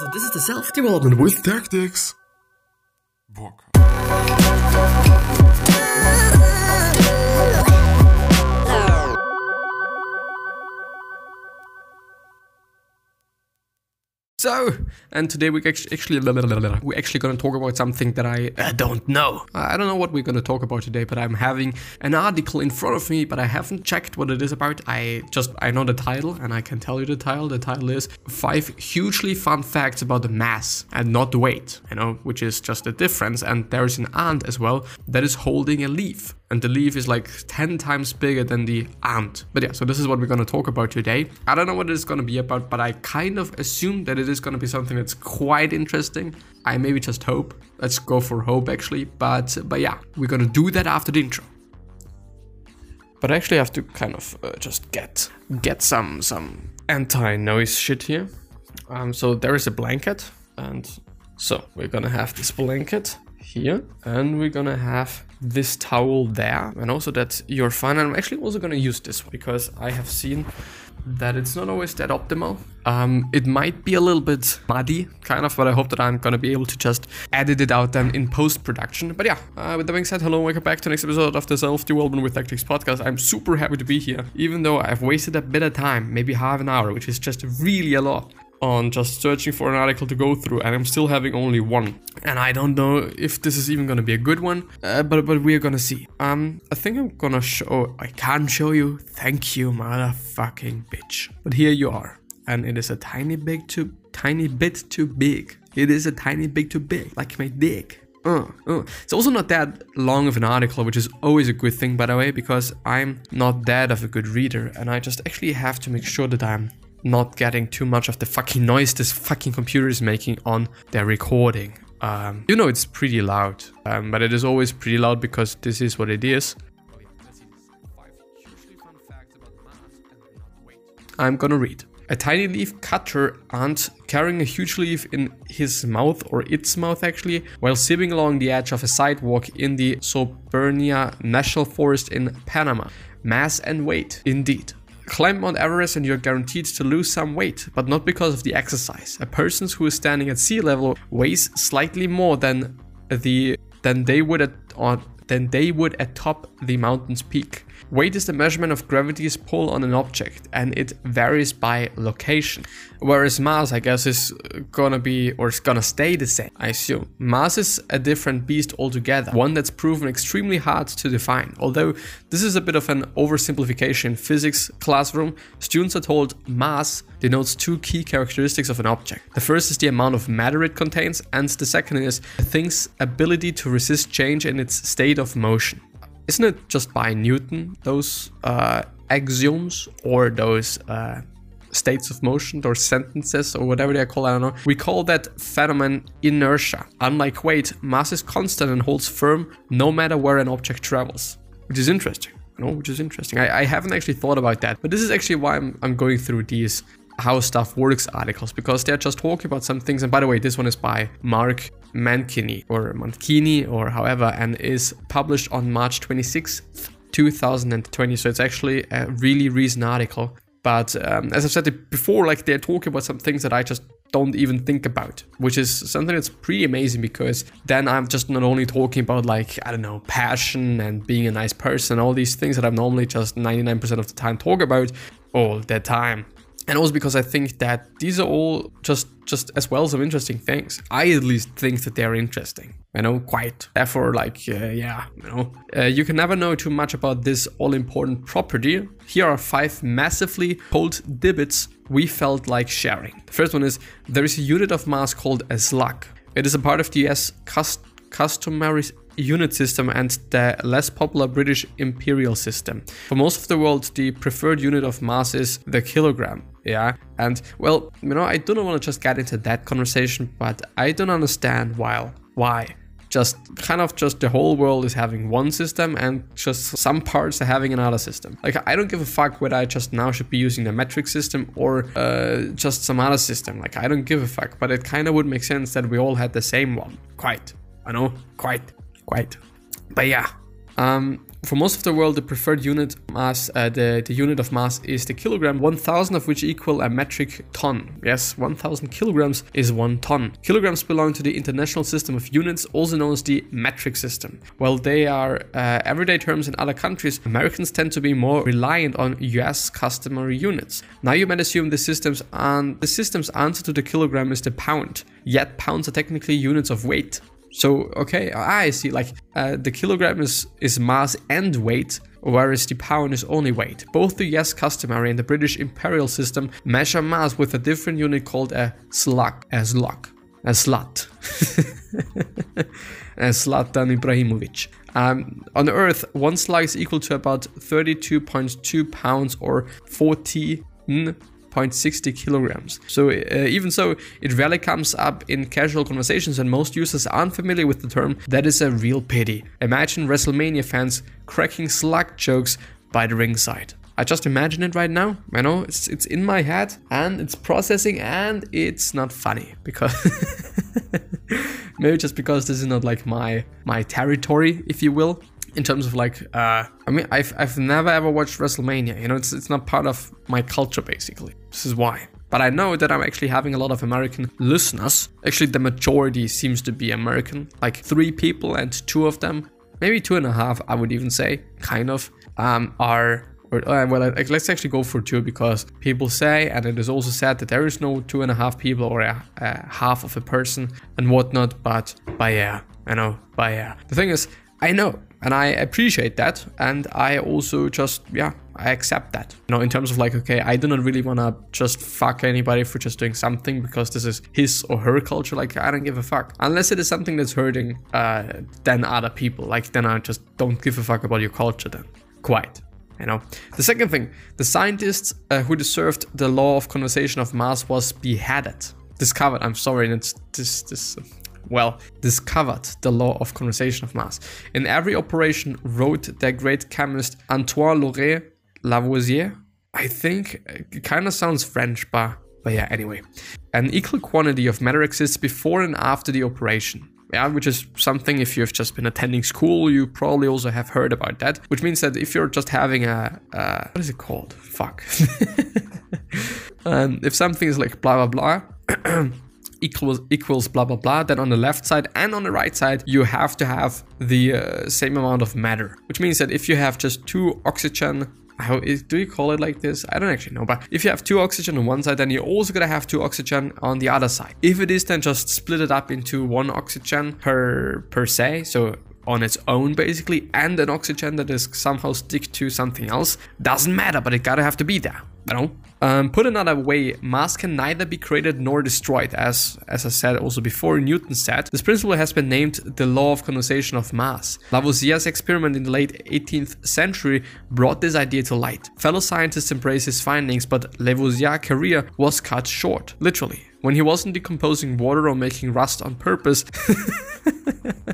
So this is the self-development with tactics. Bock. So, and today we actually we're actually gonna talk about something that I uh, don't know. I don't know what we're gonna talk about today, but I'm having an article in front of me, but I haven't checked what it is about. I just I know the title, and I can tell you the title. The title is five hugely fun facts about the mass and not the weight. You know, which is just the difference. And there's an ant as well that is holding a leaf and the leaf is like 10 times bigger than the ant. But yeah, so this is what we're gonna talk about today. I don't know what it's gonna be about, but I kind of assume that it is gonna be something that's quite interesting. I maybe just hope. Let's go for hope actually, but but yeah, we're gonna do that after the intro. But I actually have to kind of uh, just get get some some anti-noise shit here. Um, so there is a blanket, and so we're gonna have this blanket here, and we're gonna have this towel there and also that you're fine. I'm actually also to use this because I have seen that it's not always that optimal. Um, it might be a little bit muddy, kind of, but I hope that I'm gonna be able to just edit it out then in post-production. But yeah, uh, with that being said, hello welcome back to the next episode of the Self-Development with Tactics podcast. I'm super happy to be here, even though I've wasted a bit of time, maybe half an hour, which is just really a lot on just searching for an article to go through and I'm still having only one. And I don't know if this is even gonna be a good one, uh, but but we're gonna see. Um, I think I'm gonna show, I can't show you, thank you motherfucking bitch. But here you are. And it is a tiny bit too, tiny bit too big. It is a tiny bit too big, like my dick. Uh, uh. It's also not that long of an article, which is always a good thing, by the way, because I'm not that of a good reader, and I just actually have to make sure that I'm not getting too much of the fucking noise this fucking computer is making on their recording. Um, you know it's pretty loud, um, but it is always pretty loud because this is what it is. I'm gonna read. A tiny leaf cutter ant carrying a huge leaf in his mouth, or its mouth actually, while zipping along the edge of a sidewalk in the Soberania National Forest in Panama. Mass and weight, indeed. Climb Mount Everest and you're guaranteed to lose some weight, but not because of the exercise. A person who is standing at sea level weighs slightly more than the than they would at on than they would atop the mountain's peak. Weight is the measurement of gravity's pull on an object, and it varies by location. Whereas mass, I guess, is gonna be, or is gonna stay the same, I assume. Mass is a different beast altogether, one that's proven extremely hard to define. Although this is a bit of an oversimplification in physics classroom, students are told mass denotes two key characteristics of an object. The first is the amount of matter it contains, and the second is a thing's ability to resist change in its state of motion isn't it just by Newton, those uh, axioms or those uh, states of motion, or sentences, or whatever they call, I don't know. We call that phenomenon inertia. Unlike weight, mass is constant and holds firm no matter where an object travels, which is interesting. You know, which is interesting. I, I haven't actually thought about that, but this is actually why I'm, I'm going through these how stuff works articles because they're just talking about some things. And by the way, this one is by Mark Mankini or Mankini or however, and is published on March 26th, 2020. So it's actually a really recent article. But um, as I've said before, like they're talking about some things that I just don't even think about, which is something that's pretty amazing because then I'm just not only talking about like, I don't know, passion and being a nice person, all these things that I'm normally just 99% of the time talk about all the time and also because I think that these are all just just as well some interesting things. I at least think that they're interesting. You know, quite. Therefore, like, uh, yeah, you know, uh, you can never know too much about this all-important property. Here are five massively cold divots we felt like sharing. The first one is there is a unit of mass called a slug. It is a part of the US cust customary unit system and the less popular British imperial system. For most of the world, the preferred unit of mass is the kilogram. Yeah, and well, you know, I don't want to just get into that conversation, but I don't understand why. Why? Just kind of just the whole world is having one system and just some parts are having another system. Like I don't give a fuck whether I just now should be using the metric system or uh, just some other system. Like I don't give a fuck, but it kind of would make sense that we all had the same one. Quite. I know, quite quite. But yeah, Um, for most of the world, the preferred unit mass, uh, the, the unit of mass is the kilogram, 1000 of which equal a metric ton. Yes, 1000 kilograms is one ton. Kilograms belong to the International System of Units, also known as the metric system. While they are uh, everyday terms in other countries, Americans tend to be more reliant on US customary units. Now you might assume the systems and the system's answer to the kilogram is the pound, yet pounds are technically units of weight. So okay, I see. Like uh, the kilogram is is mass and weight, whereas the pound is only weight. Both the US customary and the British imperial system measure mass with a different unit called a slug, a slug, a slut, a Zlatan Ibrahimovic. Um, on Earth, one slug is equal to about 32.2 pounds or 40. 0.60 kilograms. So uh, even so, it rarely comes up in casual conversations and most users aren't familiar with the term. That is a real pity. Imagine WrestleMania fans cracking slug jokes by the ringside. I just imagine it right now. You know, it's it's in my head and it's processing and it's not funny because maybe just because this is not like my my territory, if you will in terms of like uh i mean i've i've never ever watched wrestlemania you know it's it's not part of my culture basically. This is why. But i know that i'm actually having a lot of american listeners. Actually the majority seems to be american like three people and two of them maybe two and a half i would even say kind of um are uh, well let's actually go for two because people say and it is also said that there is no two and a half people or a, a half of a person and whatnot but but yeah i know but yeah the thing is I know and I appreciate that. And I also just, yeah, I accept that. You know, in terms of like, okay, I do not really want to just fuck anybody for just doing something because this is his or her culture. Like, I don't give a fuck. Unless it is something that's hurting uh, then other people. Like, then I just don't give a fuck about your culture then. Quite. You know, the second thing, the scientist uh, who deserved the law of conservation of mass was beheaded. Discovered. I'm sorry, it's this this well, discovered the law of conservation of mass. In every operation, wrote the great chemist Antoine Lavoisier. I think it kind of sounds French, but, but yeah, anyway. An equal quantity of matter exists before and after the operation. Yeah, which is something if you've just been attending school, you probably also have heard about that. Which means that if you're just having a, what is it called? Fuck. um, if something is like blah blah blah, equals equals blah blah blah then on the left side and on the right side you have to have the uh, same amount of matter which means that if you have just two oxygen how is, do you call it like this? I don't actually know, but if you have two oxygen on one side, then you're also gonna have two oxygen on the other side. If it is then just split it up into one oxygen per per se, so on its own basically, and an oxygen that is somehow stick to something else, doesn't matter, but it gotta have to be there, you know? Um, put another way, mass can neither be created nor destroyed, as, as I said also before Newton said. This principle has been named the law of condensation of mass. Lavoisier's experiment in the late 18th century brought this idea to light. Fellow scientists embraced his findings, but Lavoisier's career was cut short, literally. When he wasn't decomposing water or making rust on purpose,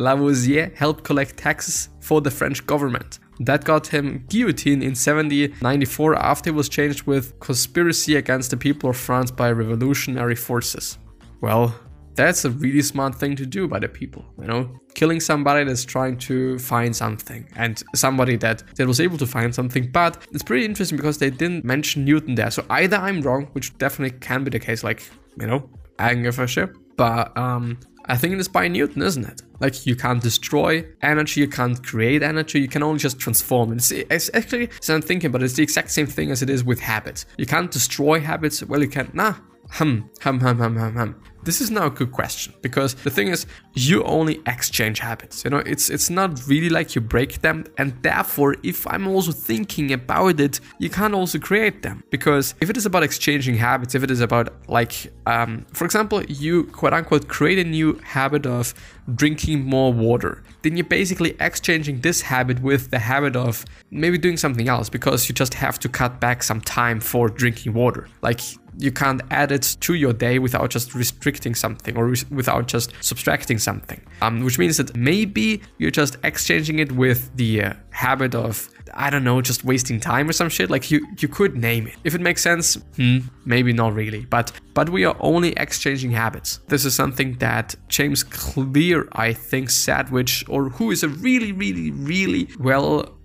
Lavoisier helped collect taxes for the French government. That got him guillotined in 1794 after he was charged with conspiracy against the people of France by revolutionary forces. Well, that's a really smart thing to do by the people, you know? Killing somebody that's trying to find something and somebody that, that was able to find something. But it's pretty interesting because they didn't mention Newton there. So either I'm wrong, which definitely can be the case, like, you know, I can give a shit. But um, I think it is by Newton, isn't it? Like you can't destroy energy, you can't create energy, you can only just transform. It's, it's actually, so I'm thinking, but it's the exact same thing as it is with habits. You can't destroy habits. Well, you can't. Nah, hum, hum, hum, hum, hum, hum. This is now a good question because the thing is, you only exchange habits. You know, it's it's not really like you break them, and therefore, if I'm also thinking about it, you can't also create them because if it is about exchanging habits, if it is about like, um, for example, you quote unquote create a new habit of drinking more water, then you're basically exchanging this habit with the habit of maybe doing something else because you just have to cut back some time for drinking water. Like you can't add it to your day without just restricting something or without just subtracting something. Um, which means that maybe you're just exchanging it with the uh, habit of I don't know, just wasting time or some shit. Like you, you could name it. If it makes sense, hmm, maybe not really. But but we are only exchanging habits. This is something that James Clear, I think, said, which or who is a really, really, really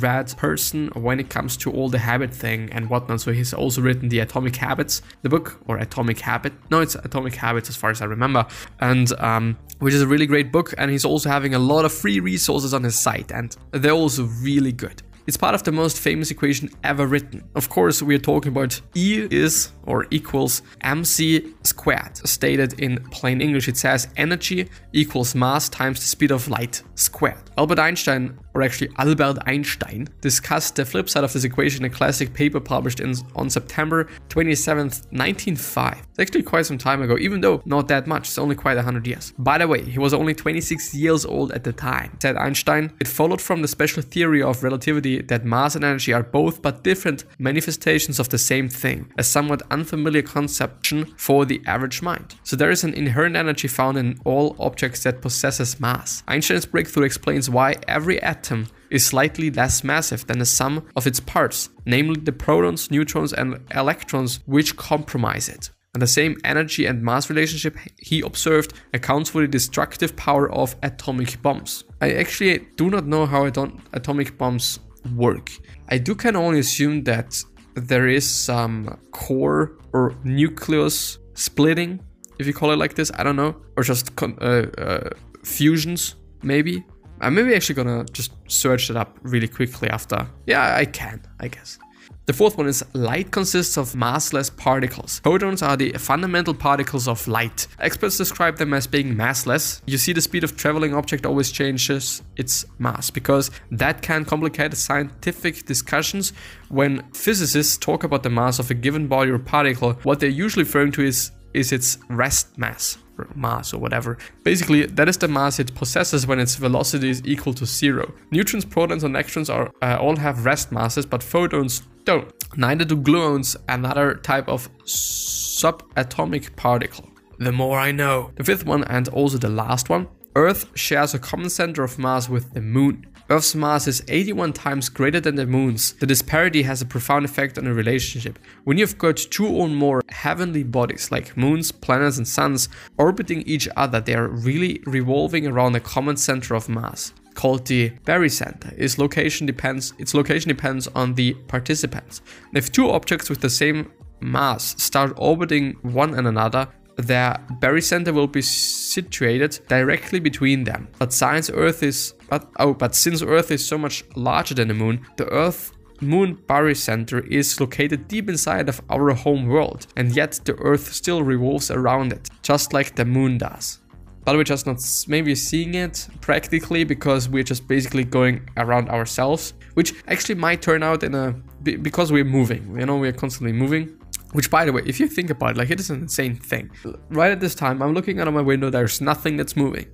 well-read person when it comes to all the habit thing and whatnot. So he's also written the Atomic Habits, the book, or Atomic Habit. No, it's Atomic Habits as far as I remember. And um, which is a really great book. And he's also having a lot of free resources on his site, and they're also really good. It's part of the most famous equation ever written. Of course, we are talking about E is or equals mc squared. Stated in plain English, it says energy equals mass times the speed of light squared. Albert Einstein, or actually Albert Einstein, discussed the flip side of this equation in a classic paper published in, on September 27th, 1905. It's actually quite some time ago, even though not that much, it's only quite 100 years. By the way, he was only 26 years old at the time. Said Einstein, it followed from the special theory of relativity that mass and energy are both but different manifestations of the same thing, a somewhat unfamiliar conception for the average mind. So there is an inherent energy found in all objects that possesses mass. Einstein's breakthrough explains why every atom is slightly less massive than the sum of its parts, namely the protons, neutrons, and electrons which comprise it. And the same energy and mass relationship he observed accounts for the destructive power of atomic bombs. I actually do not know how atom- atomic bombs work. I do can only assume that there is some core or nucleus splitting, if you call it like this. I don't know, or just uh, uh, fusions, maybe. I'm maybe actually gonna just search it up really quickly after. Yeah, I can, I guess. The fourth one is light consists of massless particles. Photons are the fundamental particles of light. Experts describe them as being massless. You see the speed of traveling object always changes its mass because that can complicate scientific discussions when physicists talk about the mass of a given body or particle. What they're usually referring to is is its rest mass mass or whatever. Basically, that is the mass it possesses when its velocity is equal to zero. Neutrons, protons, and electrons are uh, all have rest masses, but photons don't. Neither do gluons, another type of subatomic particle. The more I know. The fifth one, and also the last one Earth shares a common center of mass with the Moon. Earth's mass is 81 times greater than the Moon's. The disparity has a profound effect on a relationship. When you've got two or more heavenly bodies, like moons, planets, and suns, orbiting each other, they are really revolving around a common center of mass called the barycenter. Its location depends its location depends on the participants. And if two objects with the same mass start orbiting one and another, their barycenter will be situated directly between them. But since Earth is but oh, but since Earth is so much larger than the moon, the Earth moon barycenter is located deep inside of our home world, and yet the Earth still revolves around it, just like the moon does. But we're just not maybe seeing it practically because we're just basically going around ourselves, which actually might turn out in a because we're moving. You know, we're constantly moving. Which, by the way, if you think about it, like it is an insane thing. Right at this time, I'm looking out of my window. There's nothing that's moving.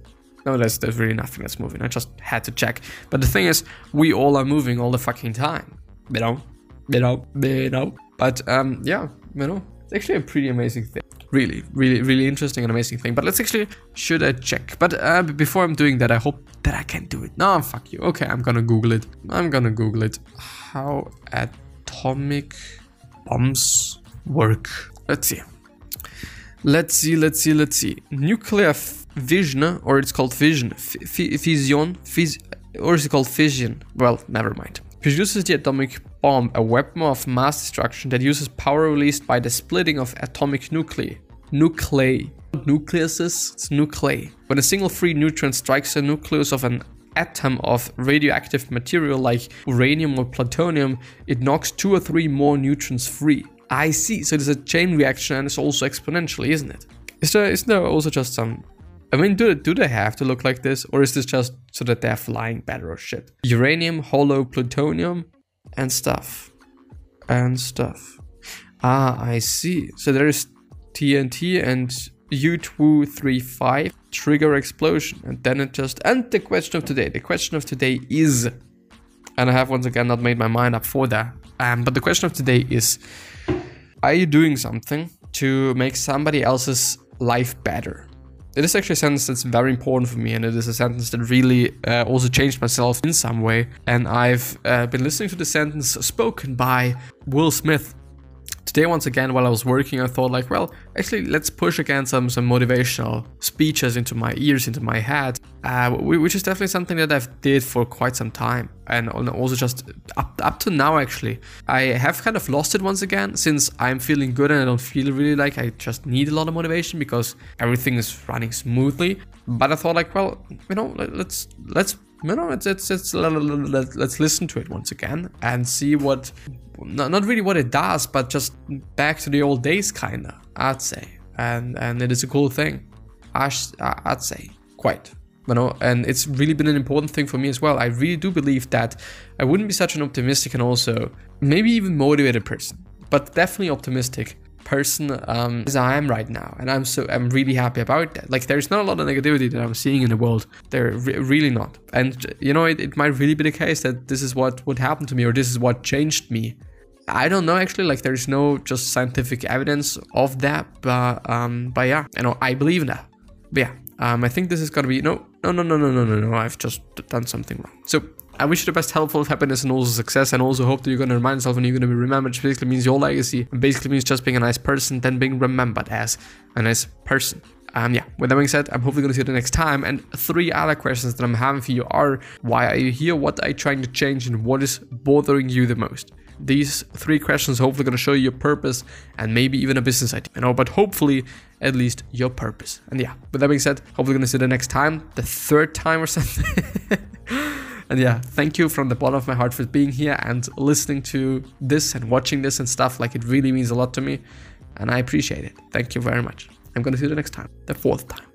No, there's, there's really nothing that's moving. I just had to check. But the thing is, we all are moving all the fucking time. You know? You know? You know? But, um, yeah, you know? It's actually a pretty amazing thing. Really, really, really interesting and amazing thing. But let's actually, should I check? But uh, before I'm doing that, I hope that I can do it. No, fuck you. Okay, I'm gonna Google it. I'm gonna Google it. How atomic bombs work. Let's see. Let's see, let's see, let's see. Nuclear vision, or it's called fission, fission, or is it called fission? Well, never mind. Produces the atomic bomb, a weapon of mass destruction that uses power released by the splitting of atomic nuclei. Nuclei. Nucleuses, it's nuclei. When a single free neutron strikes the nucleus of an atom of radioactive material like uranium or plutonium, it knocks two or three more neutrons free. I see. So there's a chain reaction and it's also exponentially, isn't it? Is there is there also just some I mean, do, do they have to look like this? Or is this just so that they're flying better or shit? Uranium, hollow plutonium, and stuff. And stuff. Ah, I see. So there is TNT and U235 trigger explosion. And then it just... And the question of today. The question of today is... And I have once again not made my mind up for that. Um, but the question of today is... Are you doing something to make somebody else's life better. It is actually a sentence that's very important for me, and it is a sentence that really uh, also changed myself in some way. And I've uh, been listening to the sentence spoken by Will Smith Today, once again, while I was working, I thought like, well, actually, let's push again some some motivational speeches into my ears, into my head, uh, which is definitely something that I've did for quite some time, and also just up up to now. Actually, I have kind of lost it once again since I'm feeling good and I don't feel really like I just need a lot of motivation because everything is running smoothly. But I thought like, well, you know, let's let's you know, it's, it's, it's, let's listen to it once again and see what not, not really what it does, but just back to the old days, kinda, I'd say. And and it is a cool thing, I'd say, quite. You know, and it's really been an important thing for me as well. I really do believe that I wouldn't be such an optimistic and also maybe even motivated person, but definitely optimistic person um, as I am right now, and I'm so I'm really happy about that. Like, there's not a lot of negativity that I'm seeing in the world. There re- really not, and you know, it, it might really be the case that this is what would happen to me, or this is what changed me I don't know actually, like there's no just scientific evidence of that, but um, but yeah, you know, I believe in that. But yeah, um, I think this is gonna be no, no, no, no, no, no, no, no. I've just done something wrong. So I wish you the best health, happiness, and also success, and also hope that you're gonna remind yourself and you're gonna be remembered. Which basically means your legacy, and basically means just being a nice person, then being remembered as a nice person. Um, yeah, with that being said, I'm hopefully going to see you the next time. And three other questions that I'm having for you are why are you here? What are you trying to change? And what is bothering you the most? these three questions hopefully going to show you your purpose and maybe even a business idea, you know, but hopefully at least your purpose. And yeah, with that being said, hopefully going to see you the next time, the third time or something. and yeah, thank you from the bottom of my heart for being here and listening to this and watching this and stuff. Like it really means a lot to me and I appreciate it. Thank you very much. I'm going to see you the next time, the fourth time.